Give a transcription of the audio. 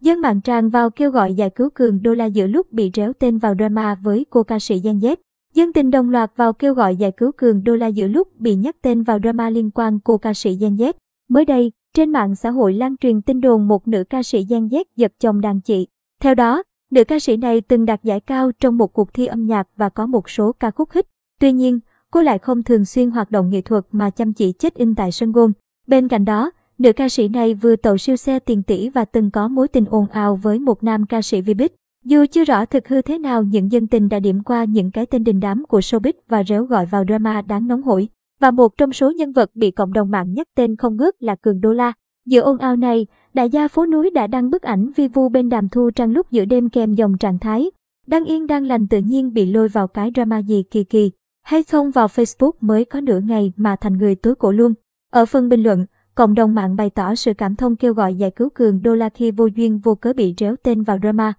Dân mạng tràn vào kêu gọi giải cứu Cường Đô La giữa lúc bị réo tên vào drama với cô ca sĩ giang Z. Dân tình đồng loạt vào kêu gọi giải cứu Cường Đô La giữa lúc bị nhắc tên vào drama liên quan cô ca sĩ giang Z. Mới đây, trên mạng xã hội lan truyền tin đồn một nữ ca sĩ giang Z giật chồng đàn chị. Theo đó, nữ ca sĩ này từng đạt giải cao trong một cuộc thi âm nhạc và có một số ca khúc hit. Tuy nhiên, cô lại không thường xuyên hoạt động nghệ thuật mà chăm chỉ chết in tại sân gôn. Bên cạnh đó, nữ ca sĩ này vừa tậu siêu xe tiền tỷ và từng có mối tình ồn ào với một nam ca sĩ Vbiz. Dù chưa rõ thực hư thế nào những dân tình đã điểm qua những cái tên đình đám của showbiz và réo gọi vào drama đáng nóng hổi. Và một trong số nhân vật bị cộng đồng mạng nhắc tên không ngớt là Cường Đô La. Giữa ồn ào này, đại gia phố núi đã đăng bức ảnh vi vu bên đàm thu trăng lúc giữa đêm kèm dòng trạng thái. Đang yên đang lành tự nhiên bị lôi vào cái drama gì kỳ kỳ. Hay không vào Facebook mới có nửa ngày mà thành người tối cổ luôn. Ở phần bình luận, cộng đồng mạng bày tỏ sự cảm thông kêu gọi giải cứu Cường Đô La khi vô duyên vô cớ bị réo tên vào drama.